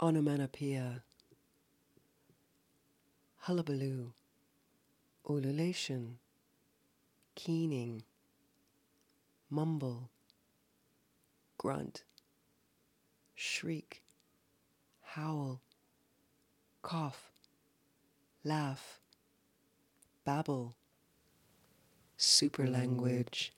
onomatopoeia, hullabaloo, ululation, keening, mumble, grunt, shriek, howl, cough, laugh, babble, super language